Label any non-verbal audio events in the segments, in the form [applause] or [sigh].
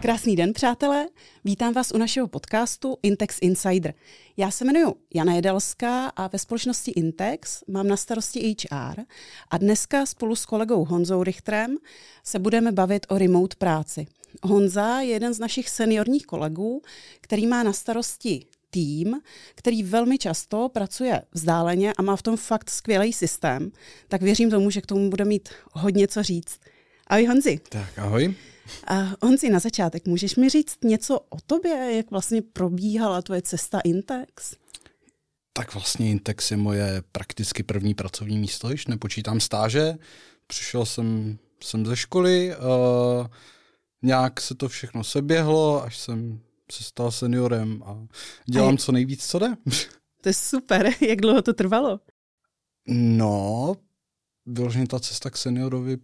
Krásný den, přátelé. Vítám vás u našeho podcastu Intex Insider. Já se jmenuji Jana Jedelská a ve společnosti Intex mám na starosti HR a dneska spolu s kolegou Honzou Richtrem se budeme bavit o remote práci. Honza je jeden z našich seniorních kolegů, který má na starosti tým, který velmi často pracuje vzdáleně a má v tom fakt skvělý systém, tak věřím tomu, že k tomu bude mít hodně co říct. Ahoj Honzi. Tak ahoj. A Honzi, na začátek, můžeš mi říct něco o tobě, jak vlastně probíhala tvoje cesta Intex? Tak vlastně Intex je moje prakticky první pracovní místo, když nepočítám stáže. Přišel jsem, jsem ze školy, uh, nějak se to všechno seběhlo, až jsem se stal seniorem a dělám a co nejvíc, co jde. To je super. [laughs] Jak dlouho to trvalo? No, vyloženě ta cesta k seniorovi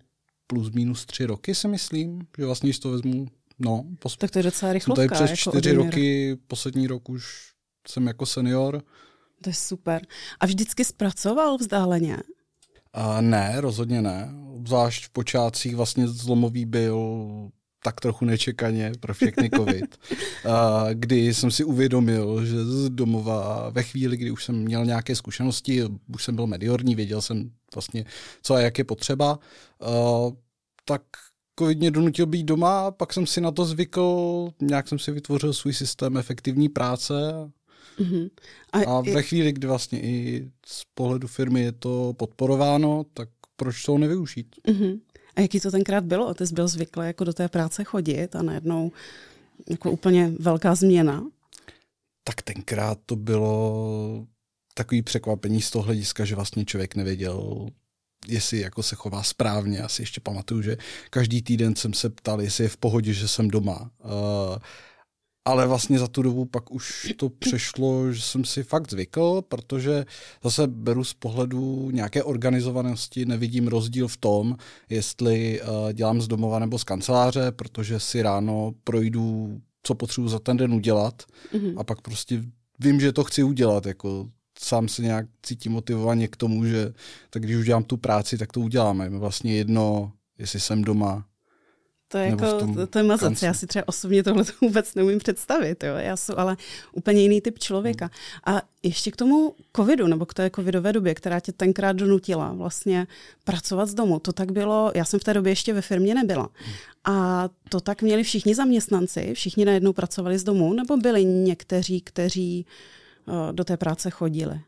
plus minus tři roky, si myslím, že vlastně, když to vezmu, no. Pos... Tak to je docela rychlovka. To je přes jako čtyři roky, poslední rok už jsem jako senior. To je super. A vždycky zpracoval vzdáleně? A ne, rozhodně ne. Zvlášť v počátcích vlastně zlomový byl tak trochu nečekaně pro všechny [laughs] covid, a kdy jsem si uvědomil, že z domova ve chvíli, kdy už jsem měl nějaké zkušenosti, už jsem byl mediorní, věděl jsem vlastně, co a jak je potřeba, tak covid mě donutil být doma, pak jsem si na to zvykl, nějak jsem si vytvořil svůj systém efektivní práce Mm-hmm. A, a ve chvíli, kdy vlastně i z pohledu firmy je to podporováno, tak proč to nevyužít? Mm-hmm. A jaký to tenkrát bylo? Ty jsi byl zvyklý jako do té práce chodit a najednou jako úplně velká změna? Tak tenkrát to bylo takový překvapení z toho hlediska, že vlastně člověk nevěděl, jestli jako se chová správně. Já si ještě pamatuju, že každý týden jsem se ptal, jestli je v pohodě, že jsem doma. Uh, ale vlastně za tu dobu pak už to přešlo, že jsem si fakt zvykl, protože zase beru z pohledu nějaké organizovanosti, nevidím rozdíl v tom, jestli uh, dělám z domova nebo z kanceláře, protože si ráno projdu, co potřebuji za ten den udělat mm-hmm. a pak prostě vím, že to chci udělat, jako sám se nějak cítím motivovaně k tomu, že tak když už dělám tu práci, tak to uděláme. Vlastně jedno, jestli jsem doma, to je, jako, to, to je mazac. Já si třeba osobně tohle vůbec neumím představit. Jo. Já jsem ale úplně jiný typ člověka. A ještě k tomu covidu, nebo k té covidové době, která tě tenkrát donutila vlastně pracovat z domu. To tak bylo, já jsem v té době ještě ve firmě nebyla. A to tak měli všichni zaměstnanci, všichni najednou pracovali z domu, nebo byli někteří, kteří uh, do té práce chodili?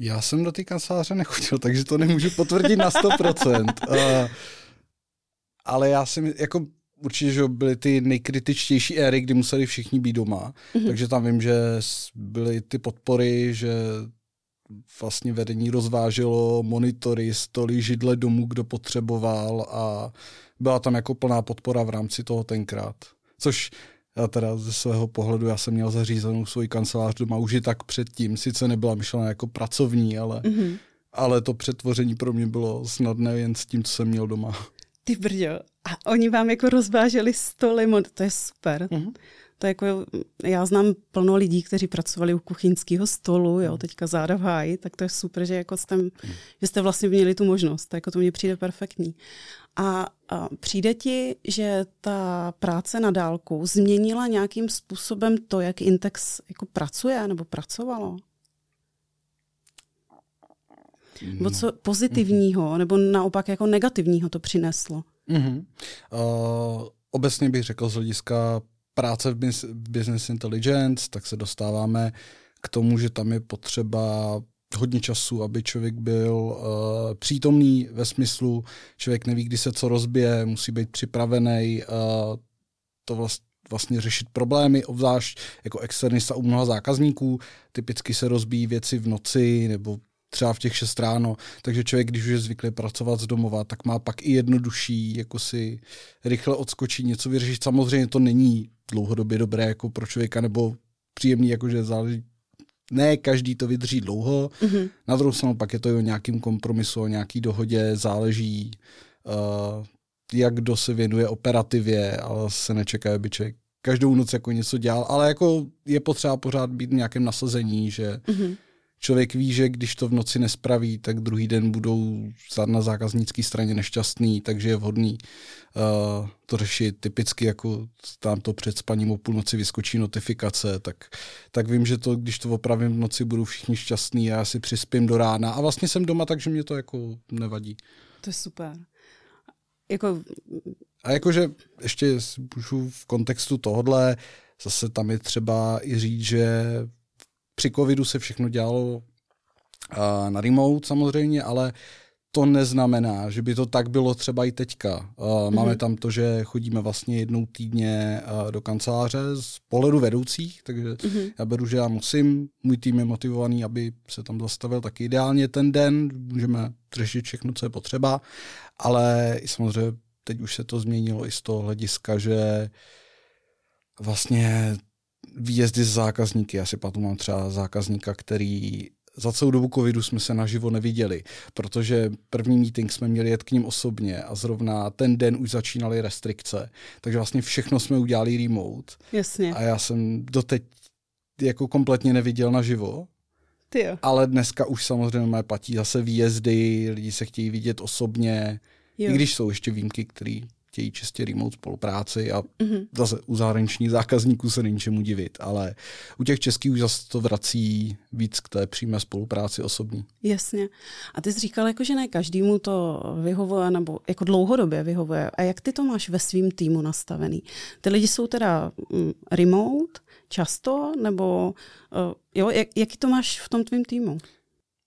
Já jsem do té kanceláře nechodil, takže to nemůžu potvrdit na 100%. uh, [laughs] ale já si jako určitě, že byly ty nejkritičtější éry, kdy museli všichni být doma, mm-hmm. takže tam vím, že byly ty podpory, že vlastně vedení rozváželo monitory, stoly, židle domů, kdo potřeboval a byla tam jako plná podpora v rámci toho tenkrát. Což já teda ze svého pohledu, já jsem měl zařízenou svůj kancelář doma už i tak předtím, sice nebyla myšlena jako pracovní, ale, mm-hmm. ale to přetvoření pro mě bylo snadné jen s tím, co jsem měl doma. Ty brďo. A oni vám jako rozváželi stoly, to je super. Mm-hmm. To je jako, já znám plno lidí, kteří pracovali u kuchyňského stolu, jo, mhm. teďka záda v háji, tak to je super, že, jako jste, mm. že jste vlastně měli tu možnost, to, jako to mně přijde perfektní. A, a přijde ti, že ta práce na dálku změnila nějakým způsobem to, jak Intex jako pracuje nebo pracovalo? Nebo co pozitivního, mm-hmm. nebo naopak jako negativního to přineslo? Mm-hmm. Uh, obecně bych řekl z hlediska práce v business intelligence, tak se dostáváme k tomu, že tam je potřeba hodně času, aby člověk byl uh, přítomný ve smyslu, člověk neví, kdy se co rozbije, musí být připravený uh, to vlastně vlastně řešit problémy, obzvlášť jako externista u mnoha zákazníků. Typicky se rozbíjí věci v noci nebo třeba v těch 6 ráno, takže člověk, když už je zvyklý pracovat z domova, tak má pak i jednodušší, jako si rychle odskočit, něco vyřešit. Samozřejmě to není dlouhodobě dobré jako pro člověka, nebo příjemný, jakože záleží ne každý to vydrží dlouho. Mm-hmm. Na druhou stranu pak je to i o nějakým kompromisu, o nějaký dohodě, záleží, uh, jak kdo se věnuje operativě, ale se nečeká, aby člověk každou noc jako něco dělal, ale jako je potřeba pořád být v nějakém nasazení, že mm-hmm člověk ví, že když to v noci nespraví, tak druhý den budou na zákaznické straně nešťastný, takže je vhodný uh, to řešit typicky, jako tam to před spaním o půlnoci vyskočí notifikace, tak, tak vím, že to, když to opravím v noci, budou všichni šťastní a já si přispím do rána a vlastně jsem doma, takže mě to jako nevadí. To je super. Jako... A jakože ještě můžu v kontextu tohodle, zase tam je třeba i říct, že při covidu se všechno dělalo na remote samozřejmě, ale to neznamená, že by to tak bylo třeba i teďka. Máme mm-hmm. tam to, že chodíme vlastně jednou týdně do kanceláře z pohledu vedoucích, takže mm-hmm. já beru, že já musím, můj tým je motivovaný, aby se tam zastavil tak ideálně ten den, můžeme řešit všechno, co je potřeba, ale samozřejmě teď už se to změnilo i z toho hlediska, že vlastně výjezdy z zákazníky. Já si pamatuju, mám třeba zákazníka, který za celou dobu covidu jsme se naživo neviděli, protože první meeting jsme měli jet k ním osobně a zrovna ten den už začínaly restrikce. Takže vlastně všechno jsme udělali remote. Jasně. A já jsem doteď jako kompletně neviděl naživo. Ty jo. Ale dneska už samozřejmě platí zase výjezdy, lidi se chtějí vidět osobně, jo. i když jsou ještě výjimky, které chtějí čistě remote spolupráci a mm-hmm. zase u zahraničních zákazníků se není čemu divit, ale u těch českých už zase to vrací víc k té přímé spolupráci osobní. Jasně. A ty jsi říkal, jako, že ne každému to vyhovuje, nebo jako dlouhodobě vyhovuje. A jak ty to máš ve svém týmu nastavený? Ty lidi jsou teda mm, remote často, nebo uh, jo, jak, jaký to máš v tom tvém týmu?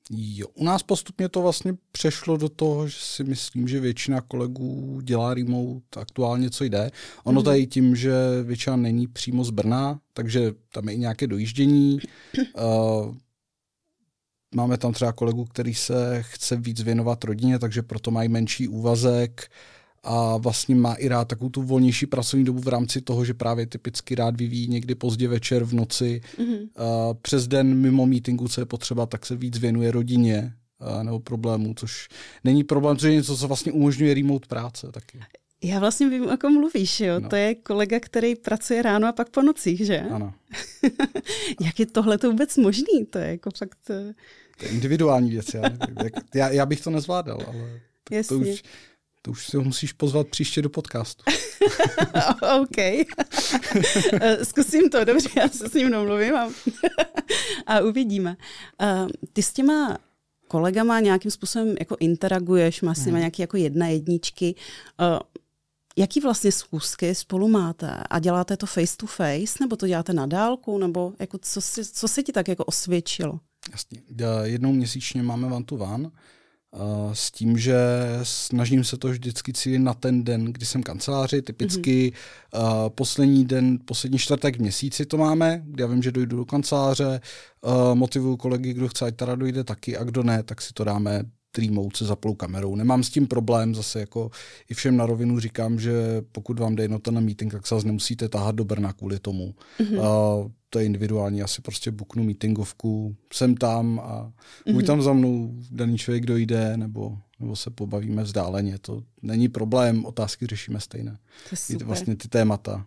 Jo, u nás postupně to vlastně přešlo do toho, že si myslím, že většina kolegů dělá remote aktuálně, co jde. Ono mm. tady tím, že většina není přímo z Brna, takže tam je i nějaké dojíždění. Uh, [clears throat] máme tam třeba kolegu, který se chce víc věnovat rodině, takže proto mají menší úvazek a vlastně má i rád takovou tu volnější pracovní dobu v rámci toho, že právě typicky rád vyvíjí někdy pozdě večer v noci. Mm-hmm. A přes den mimo meetingu, co je potřeba, tak se víc věnuje rodině a, nebo problémů, což není problém, což je něco, co vlastně umožňuje remote práce taky. Já vlastně vím, o kom mluvíš, jo? No. To je kolega, který pracuje ráno a pak po nocích, že? Ano. [laughs] Jak je tohle to vůbec možný? To je jako fakt... Eh, to je individuální věc, já, nevím. já, já bych to nezvládal, ale to, to už to už si ho musíš pozvat příště do podcastu. [laughs] OK. [laughs] Zkusím to, dobře, já se s ním domluvím a, [laughs] a uvidíme. Uh, ty s těma kolegama nějakým způsobem jako interaguješ, máš s nimi hmm. nějaké jako jedna jedničky. Uh, jaký vlastně schůzky spolu máte? A děláte to face to face, nebo to děláte na dálku, nebo jako co, si, co se ti tak jako osvědčilo? Jasně. Jednou měsíčně máme one to one, s tím, že snažím se to vždycky cílit na ten den, kdy jsem kanceláři, typicky mm-hmm. uh, poslední den, poslední čtvrtek v měsíci to máme, kdy já vím, že dojdu do kanceláře, uh, motivuju kolegy, kdo chce, ať teda dojde taky a kdo ne, tak si to dáme streamou se zaplou kamerou. Nemám s tím problém, zase jako i všem na rovinu říkám, že pokud vám jde jednota na meeting, tak se vás nemusíte tahat do Brna kvůli tomu. Mm-hmm. Uh, to je individuální, asi prostě buknu meetingovku, jsem tam a buď mm-hmm. tam za mnou daný člověk dojde, nebo, nebo se pobavíme vzdáleně. To není problém, otázky řešíme stejné. To je super. Vlastně ty témata.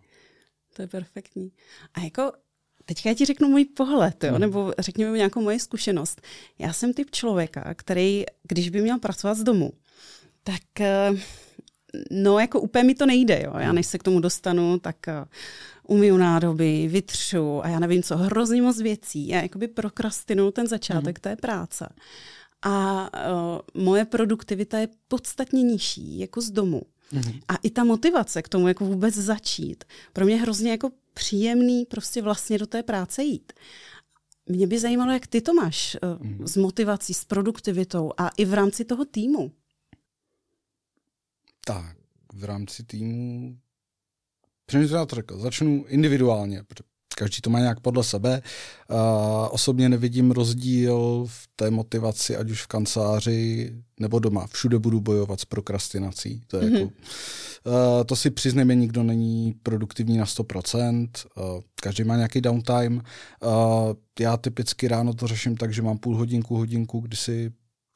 To je perfektní. A jako Teďka já ti řeknu můj pohled, jo? Hmm. nebo řekněme nějakou moji zkušenost. Já jsem typ člověka, který, když by měl pracovat z domu, tak eh, no jako úplně mi to nejde. Jo? Já než se k tomu dostanu, tak eh, umiju nádoby, vytřu a já nevím co, hrozně moc věcí. Já jakoby prokrastinuju ten začátek hmm. té práce. A uh, moje produktivita je podstatně nižší jako z domu. Mm-hmm. A i ta motivace k tomu, jako vůbec začít, pro mě hrozně jako příjemný prostě vlastně do té práce jít. Mě by zajímalo, jak ty to máš uh, mm-hmm. s motivací, s produktivitou a i v rámci toho týmu. Tak, v rámci týmu Přemýšlím to řekl. Začnu individuálně, protože každý to má nějak podle sebe. Uh, osobně nevidím rozdíl v té motivaci, ať už v kanceláři nebo doma. Všude budu bojovat s prokrastinací. To, je mm-hmm. jako, uh, to si přiznejme, nikdo není produktivní na 100%. Uh, každý má nějaký downtime. Uh, já typicky ráno to řeším tak, že mám půl hodinku, hodinku, kdy si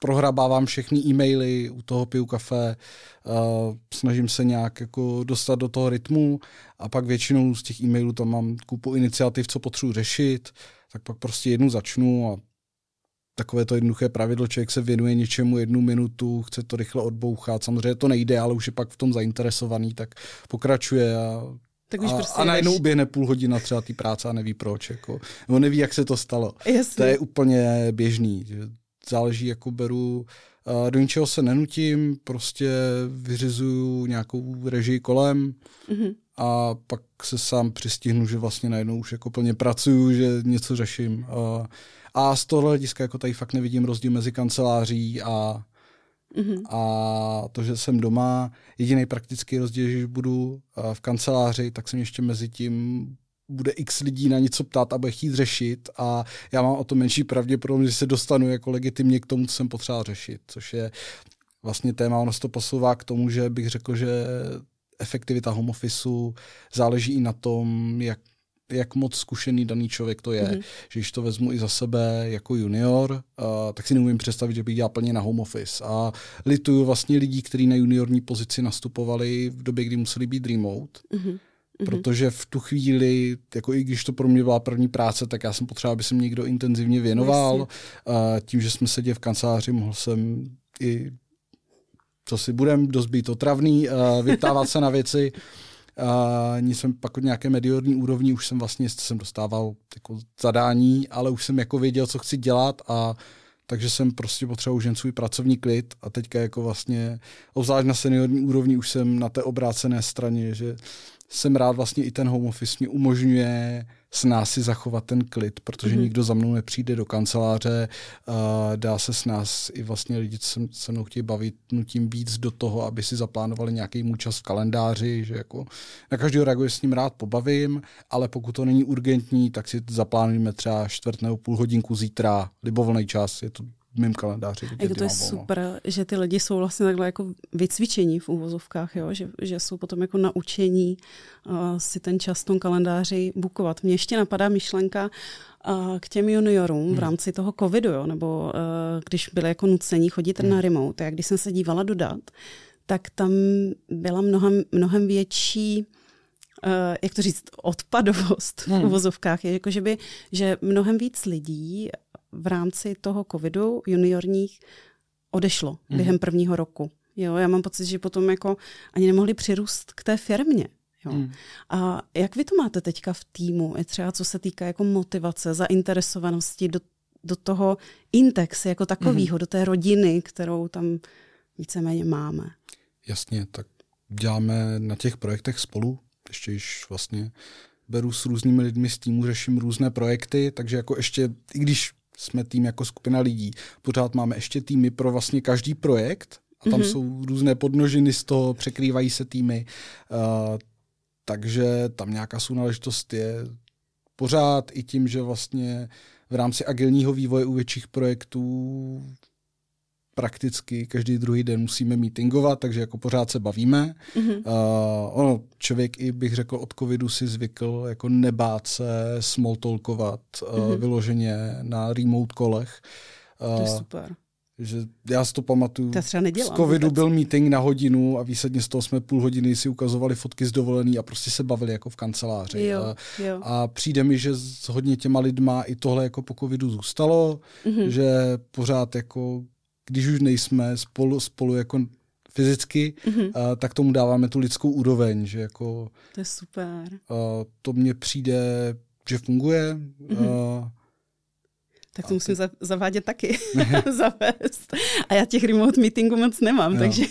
prohrabávám všechny e-maily, u toho piju kafe, uh, snažím se nějak jako dostat do toho rytmu a pak většinou z těch e-mailů tam mám kupu iniciativ, co potřebuji řešit, tak pak prostě jednu začnu a takové to jednoduché pravidlo, člověk se věnuje něčemu jednu minutu, chce to rychle odbouchat, samozřejmě to nejde, ale už je pak v tom zainteresovaný, tak pokračuje a tak už a, prostě a najednou uběhne půl hodina třeba té práce a neví proč. Jako. On neví, jak se to stalo. Jasně. To je úplně běžný. Že záleží, jako beru, do ničeho se nenutím, prostě vyřizuju nějakou režii kolem mm-hmm. a pak se sám přistihnu, že vlastně najednou už jako plně pracuju, že něco řeším. A z tohle hlediska jako tady fakt nevidím rozdíl mezi kanceláří a, mm-hmm. a to, že jsem doma. Jediný praktický rozdíl, že budu v kanceláři, tak jsem ještě mezi tím bude x lidí na něco ptát a bude chtít řešit a já mám o to menší pravděpodobnost, že se dostanu jako legitimně k tomu, co jsem potřeboval řešit, což je vlastně téma, ono se to posouvá k tomu, že bych řekl, že efektivita home officeu záleží i na tom, jak jak moc zkušený daný člověk to je. Mm-hmm. Že když to vezmu i za sebe jako junior, uh, tak si neumím představit, že bych dělal plně na home office. A lituju vlastně lidí, kteří na juniorní pozici nastupovali v době, kdy museli být remote. Mm-hmm. Protože v tu chvíli, jako i když to pro mě byla první práce, tak já jsem potřeboval, aby se mě někdo intenzivně věnoval. Uh, tím, že jsme seděli v kanceláři, mohl jsem i co si budem, dost být otravný, vyptávat se na věci. Nic jsem pak od nějaké mediorní úrovni, už jsem vlastně jsem dostával jako zadání, ale už jsem jako věděl, co chci dělat a takže jsem prostě potřeboval už jen svůj pracovní klid a teďka jako vlastně, obzvlášť na seniorní úrovni, už jsem na té obrácené straně, že jsem rád vlastně i ten home office mě umožňuje s nás si zachovat ten klid, protože mm-hmm. nikdo za mnou nepřijde do kanceláře, uh, dá se s nás i vlastně lidi, co se, se mnou chtějí bavit, nutím víc do toho, aby si zaplánovali nějaký můj čas v kalendáři, že jako na každého reaguje s ním rád pobavím, ale pokud to není urgentní, tak si zaplánujeme třeba čtvrt nebo půl hodinku zítra, libovolný čas, je to mým kalendáři. Jako to je super, že ty lidi jsou vlastně takhle jako vycvičení v úvozovkách, jo? Že, že jsou potom jako naučení uh, si ten čas v tom kalendáři bukovat. Mně ještě napadá myšlenka uh, k těm juniorům hmm. v rámci toho covidu, jo? nebo uh, když byli jako nucení chodit hmm. na remote. Jak když jsem se dívala do dat, tak tam byla mnohem, mnohem větší Uh, jak to říct, odpadovost v hmm. uvozovkách. Je jako, že, by, že mnohem víc lidí v rámci toho covidu juniorních odešlo mm. během prvního roku. Jo, já mám pocit, že potom jako ani nemohli přirůst k té firmě. Jo. Mm. A jak vy to máte teďka v týmu, je třeba co se týká jako motivace, zainteresovanosti do, do toho Intex jako takového, mm. do té rodiny, kterou tam víceméně máme? Jasně, tak děláme na těch projektech spolu, ještě již vlastně beru s různými lidmi z týmu, řeším různé projekty, takže jako ještě, i když jsme tým jako skupina lidí. Pořád máme ještě týmy pro vlastně každý projekt a tam mm-hmm. jsou různé podnožiny z toho, překrývají se týmy, uh, takže tam nějaká sounáležitost je pořád i tím, že vlastně v rámci agilního vývoje u větších projektů prakticky každý druhý den musíme meetingovat, takže jako pořád se bavíme. Mm-hmm. Uh, ono, člověk i bych řekl od covidu si zvykl jako nebát se smalltalkovat mm-hmm. uh, vyloženě na remote kolech. Uh, to je super. Že já si to pamatuju. To třeba nedělám, z covidu byl meeting na hodinu a výsledně z toho jsme půl hodiny si ukazovali fotky z dovolený a prostě se bavili jako v kanceláři. Jo, a, jo. a přijde mi, že s hodně těma lidma i tohle jako po covidu zůstalo, mm-hmm. že pořád jako když už nejsme spolu, spolu jako fyzicky, mm-hmm. uh, tak tomu dáváme tu lidskou úroveň, že jako... To je super. Uh, to mně přijde, že funguje. Mm-hmm. Uh, tak to musím ty... zavádět taky, [laughs] [laughs] zavést. A já těch remote meetingů moc nemám, jo. takže...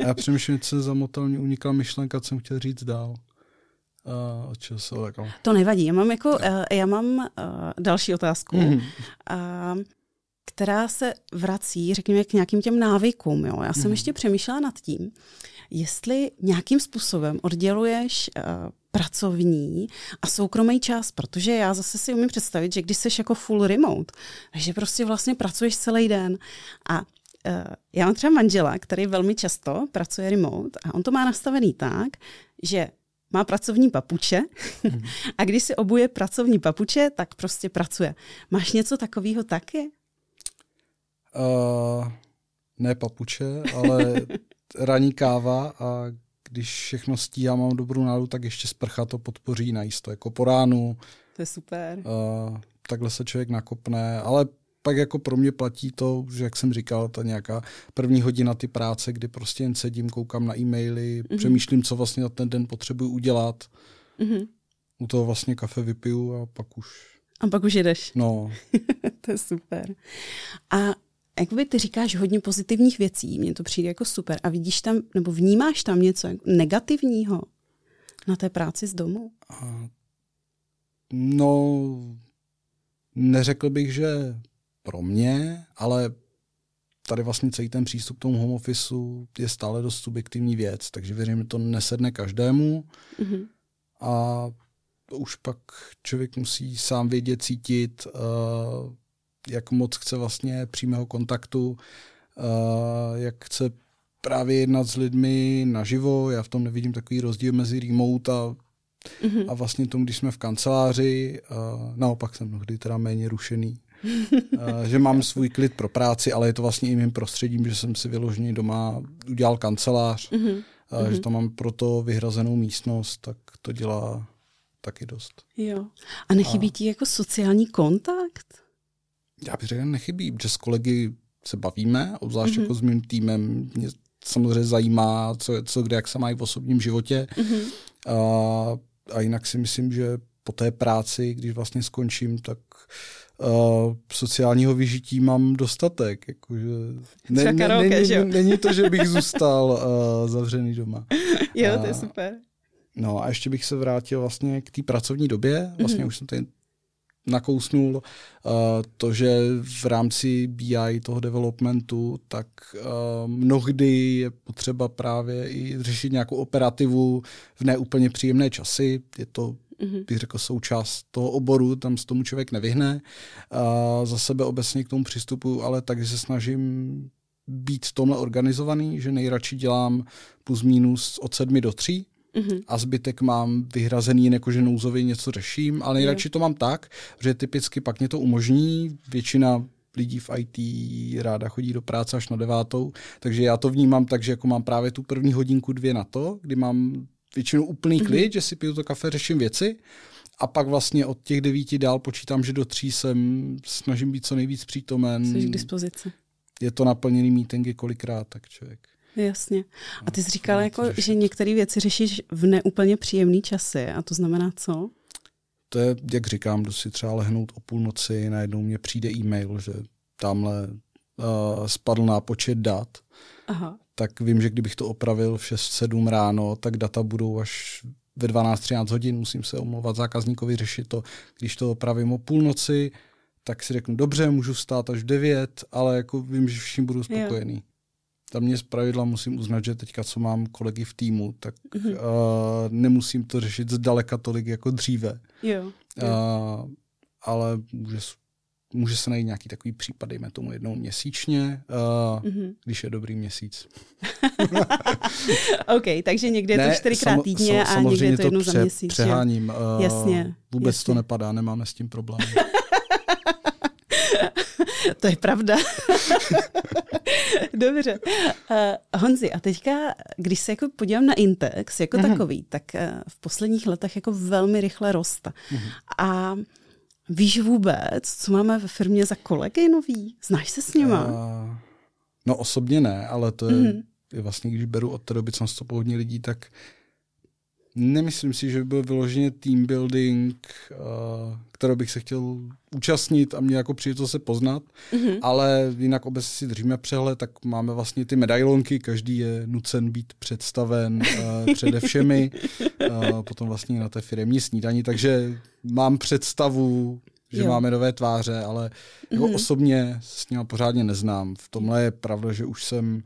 já přemýšlím, co zamotal, mě unikla myšlenka, co jsem chtěl říct dál. Uh, se jako... To nevadí, já mám jako, uh, já mám uh, další otázku. Mm. Uh, která se vrací, řekněme, k nějakým těm návykům. Jo? Já jsem hmm. ještě přemýšlela nad tím, jestli nějakým způsobem odděluješ uh, pracovní a soukromý čas, protože já zase si umím představit, že když jsi jako full remote, takže prostě vlastně pracuješ celý den a uh, já mám třeba manžela, který velmi často pracuje remote a on to má nastavený tak, že má pracovní papuče hmm. [laughs] a když si obuje pracovní papuče, tak prostě pracuje. Máš něco takového taky? Uh, ne papuče, ale [laughs] raní káva a když všechno stíhám, mám dobrou náladu, tak ještě sprcha to podpoří najísto, jako po ránu. To je super. Uh, takhle se člověk nakopne, ale pak jako pro mě platí to, že jak jsem říkal, ta nějaká první hodina ty práce, kdy prostě jen sedím, koukám na e-maily, mm-hmm. přemýšlím, co vlastně na ten den potřebuji udělat. Mm-hmm. U toho vlastně kafe vypiju a pak už... A pak už jedeš. No. [laughs] to je super. A jakoby ty říkáš hodně pozitivních věcí, mně to přijde jako super. A vidíš tam, nebo vnímáš tam něco negativního na té práci z domu? No, neřekl bych, že pro mě, ale tady vlastně celý ten přístup k tomu home officeu je stále dost subjektivní věc, takže věřím, že to nesedne každému mm-hmm. a už pak člověk musí sám vědět, cítit, uh, jak moc chce vlastně přímého kontaktu, uh, jak chce právě jednat s lidmi naživo. Já v tom nevidím takový rozdíl mezi remote a, mm-hmm. a vlastně tomu, když jsme v kanceláři. Uh, naopak jsem mnohdy teda méně rušený. uh, [laughs] že mám svůj klid pro práci, ale je to vlastně i mým prostředím, že jsem si vyloženě doma udělal kancelář, mm-hmm. uh, že tam mám proto vyhrazenou místnost, tak to dělá taky dost. Jo. A nechybí a... ti jako sociální kontakt? Já bych řekl, nechybí, že s kolegy se bavíme, obzvlášť mm-hmm. jako s mým týmem. Mě samozřejmě zajímá, co, co kde, jak se mají v osobním životě. Mm-hmm. A, a jinak si myslím, že po té práci, když vlastně skončím, tak uh, sociálního vyžití mám dostatek. Jakože [laughs] ne, ne, karaoke, ne, ne, není to, že bych [laughs] zůstal uh, zavřený doma. Jo, to je super. No a ještě bych se vrátil vlastně k té pracovní době. Vlastně mm-hmm. už jsem tady nakousnul uh, to, že v rámci BI toho developmentu, tak uh, mnohdy je potřeba právě i řešit nějakou operativu v neúplně příjemné časy. Je to mm-hmm. bych řekl, součást toho oboru, tam se tomu člověk nevyhne. Uh, za sebe obecně k tomu přistupu, ale takže se snažím být v tomhle organizovaný, že nejradši dělám plus minus od sedmi do tří, mm-hmm. a zbytek mám vyhrazený jen jako, že nouzově něco řeším, ale nejradši to mám tak, že typicky pak mě to umožní, většina lidí v IT ráda chodí do práce až na devátou, takže já to vnímám tak, že jako mám právě tu první hodinku, dvě na to, kdy mám většinou úplný mm-hmm. klid, že si piju to kafe, řeším věci a pak vlastně od těch devíti dál počítám, že do tří jsem snažím být co nejvíc přítomen. Jsi k dispozici. Je to naplněný meetingy kolikrát, tak člověk. Jasně. A ty jsi říkal, jako, že některé věci řešíš v neúplně příjemný časy. A to znamená co? To je, jak říkám, jdu si třeba lehnout o půlnoci, najednou mě přijde e-mail, že tamhle uh, spadl nápočet dat. Aha. Tak vím, že kdybych to opravil v 6-7 ráno, tak data budou až ve 12-13 hodin. Musím se omlouvat zákazníkovi, řešit to. Když to opravím o půlnoci, tak si řeknu, dobře, můžu vstát až v 9, ale jako vím, že vším budu spokojený. Jo tam mě z pravidla musím uznat, že teďka, co mám kolegy v týmu, tak mm-hmm. uh, nemusím to řešit zdaleka tolik jako dříve. Jo. Uh, ale může, může se najít nějaký takový případ, dejme tomu jednou měsíčně, uh, mm-hmm. když je dobrý měsíc. [laughs] OK, takže někde je to čtyřikrát týdně a někde je to jednou pře- za měsíc. přeháním. Uh, jasně. Vůbec jasně. to nepadá, nemáme s tím problém. [laughs] to je pravda. [laughs] Dobře. Uh, Honzi, a teďka, když se jako podívám na Intex jako uh-huh. takový, tak uh, v posledních letech jako velmi rychle roste. Uh-huh. A víš vůbec, co máme ve firmě za kolegy nový? Znáš se s nima? Uh, no osobně ne, ale to je, uh-huh. je vlastně, když beru od té doby, co hodně lidí, tak Nemyslím si, že by byl vyloženě team building, uh, kterého bych se chtěl účastnit a mě jako přijde se poznat, mm-hmm. ale jinak obecně si držíme přehled, tak máme vlastně ty medailonky, každý je nucen být představen uh, [laughs] přede všemi, uh, potom vlastně na té firmní snídaní, takže mám představu, že jo. máme nové tváře, ale mm-hmm. osobně s ním pořádně neznám. V tomhle je pravda, že už jsem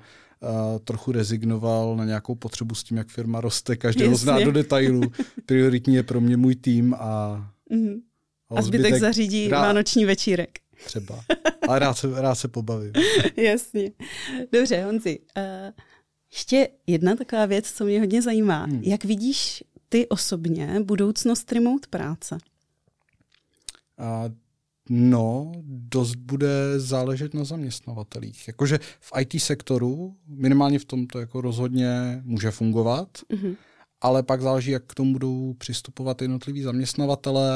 trochu rezignoval na nějakou potřebu s tím, jak firma roste, každého zná do detailu. [laughs] Prioritní je pro mě můj tým a... Mm-hmm. A, a zbytek, zbytek zařídí rád, vánoční večírek. Třeba. Ale rád se, rád se pobavím. [laughs] Jasně. Dobře, Honzi. Uh, ještě jedna taková věc, co mě hodně zajímá. Hmm. Jak vidíš ty osobně budoucnost remote práce? A No, dost bude záležet na zaměstnavatelích. Jakože v IT sektoru, minimálně v tom to jako rozhodně může fungovat, mm-hmm. ale pak záleží, jak k tomu budou přistupovat jednotliví zaměstnavatele.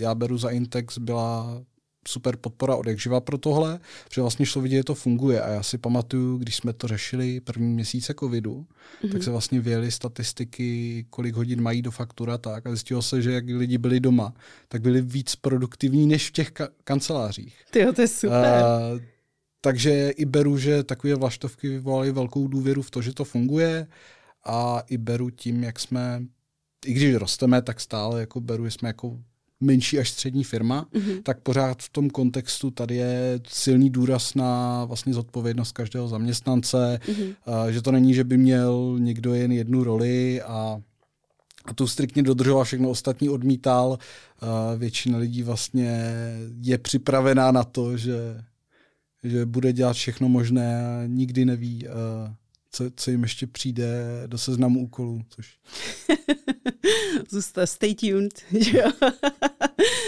Já beru za Intex byla super podpora od jak živa pro tohle, že vlastně šlo vidět, že to funguje. A já si pamatuju, když jsme to řešili první měsíce covidu, mm-hmm. tak se vlastně vyjeli statistiky, kolik hodin mají do faktura tak a zjistilo se, že jak lidi byli doma, tak byli víc produktivní než v těch ka- kancelářích. Tyjo, to je super. Uh, takže i beru, že takové vlaštovky vyvolaly velkou důvěru v to, že to funguje a i beru tím, jak jsme, i když rosteme, tak stále jako beru, že jsme jako menší až střední firma, mm-hmm. tak pořád v tom kontextu tady je silný důraz na vlastně zodpovědnost každého zaměstnance, mm-hmm. a, že to není, že by měl někdo jen jednu roli a a tu striktně dodržoval, všechno ostatní odmítal. Většina lidí vlastně je připravená na to, že, že bude dělat všechno možné a nikdy neví, co, co jim ještě přijde do seznamu úkolů. Což... [laughs] Zůsta, stay tuned. [laughs]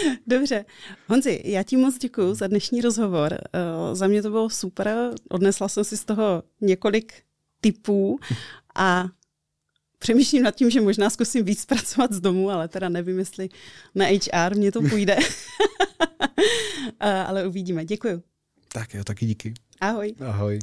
[laughs] Dobře. Honzi, já ti moc děkuji za dnešní rozhovor. Uh, za mě to bylo super. Odnesla jsem si z toho několik tipů a přemýšlím nad tím, že možná zkusím víc pracovat z domu, ale teda nevím, jestli na HR mě to půjde. uh, ale uvidíme. Děkuji. Tak jo, taky díky. Ahoj. Ahoj.